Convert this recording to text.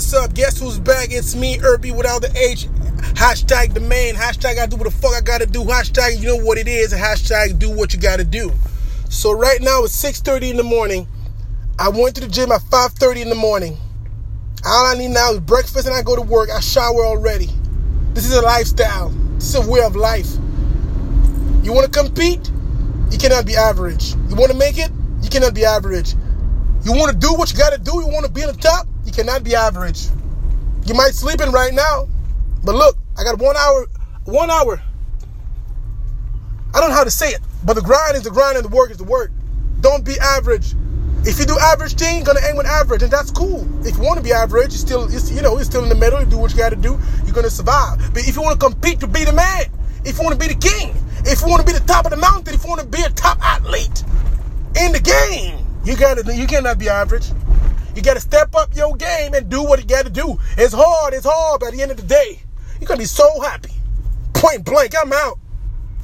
what's up? Guess who's back? It's me, Irby, without the H. Hashtag the man. Hashtag I do what the fuck I gotta do. Hashtag you know what it is. Hashtag do what you gotta do. So right now it's 6.30 in the morning. I went to the gym at 5.30 in the morning. All I need now is breakfast and I go to work. I shower already. This is a lifestyle. This is a way of life. You want to compete? You cannot be average. You want to make it? You cannot be average. You want to do what you got to do? You want to be on the top? You cannot be average. You might sleeping right now, but look, I got one hour. One hour. I don't know how to say it, but the grind is the grind and the work is the work. Don't be average. If you do average thing, you're gonna end with average, and that's cool. If you want to be average, you still, it's, you know, you're still in the middle. You do what you got to do. You're gonna survive. But if you want to compete to be the man, if you want to be the king, if you want to be the top of the mountain, if you want to be a top athlete in the game, you gotta, you cannot be average. You gotta step up your game and do what you gotta do. It's hard. It's hard. But at the end of the day, you're gonna be so happy. Point blank. I'm out.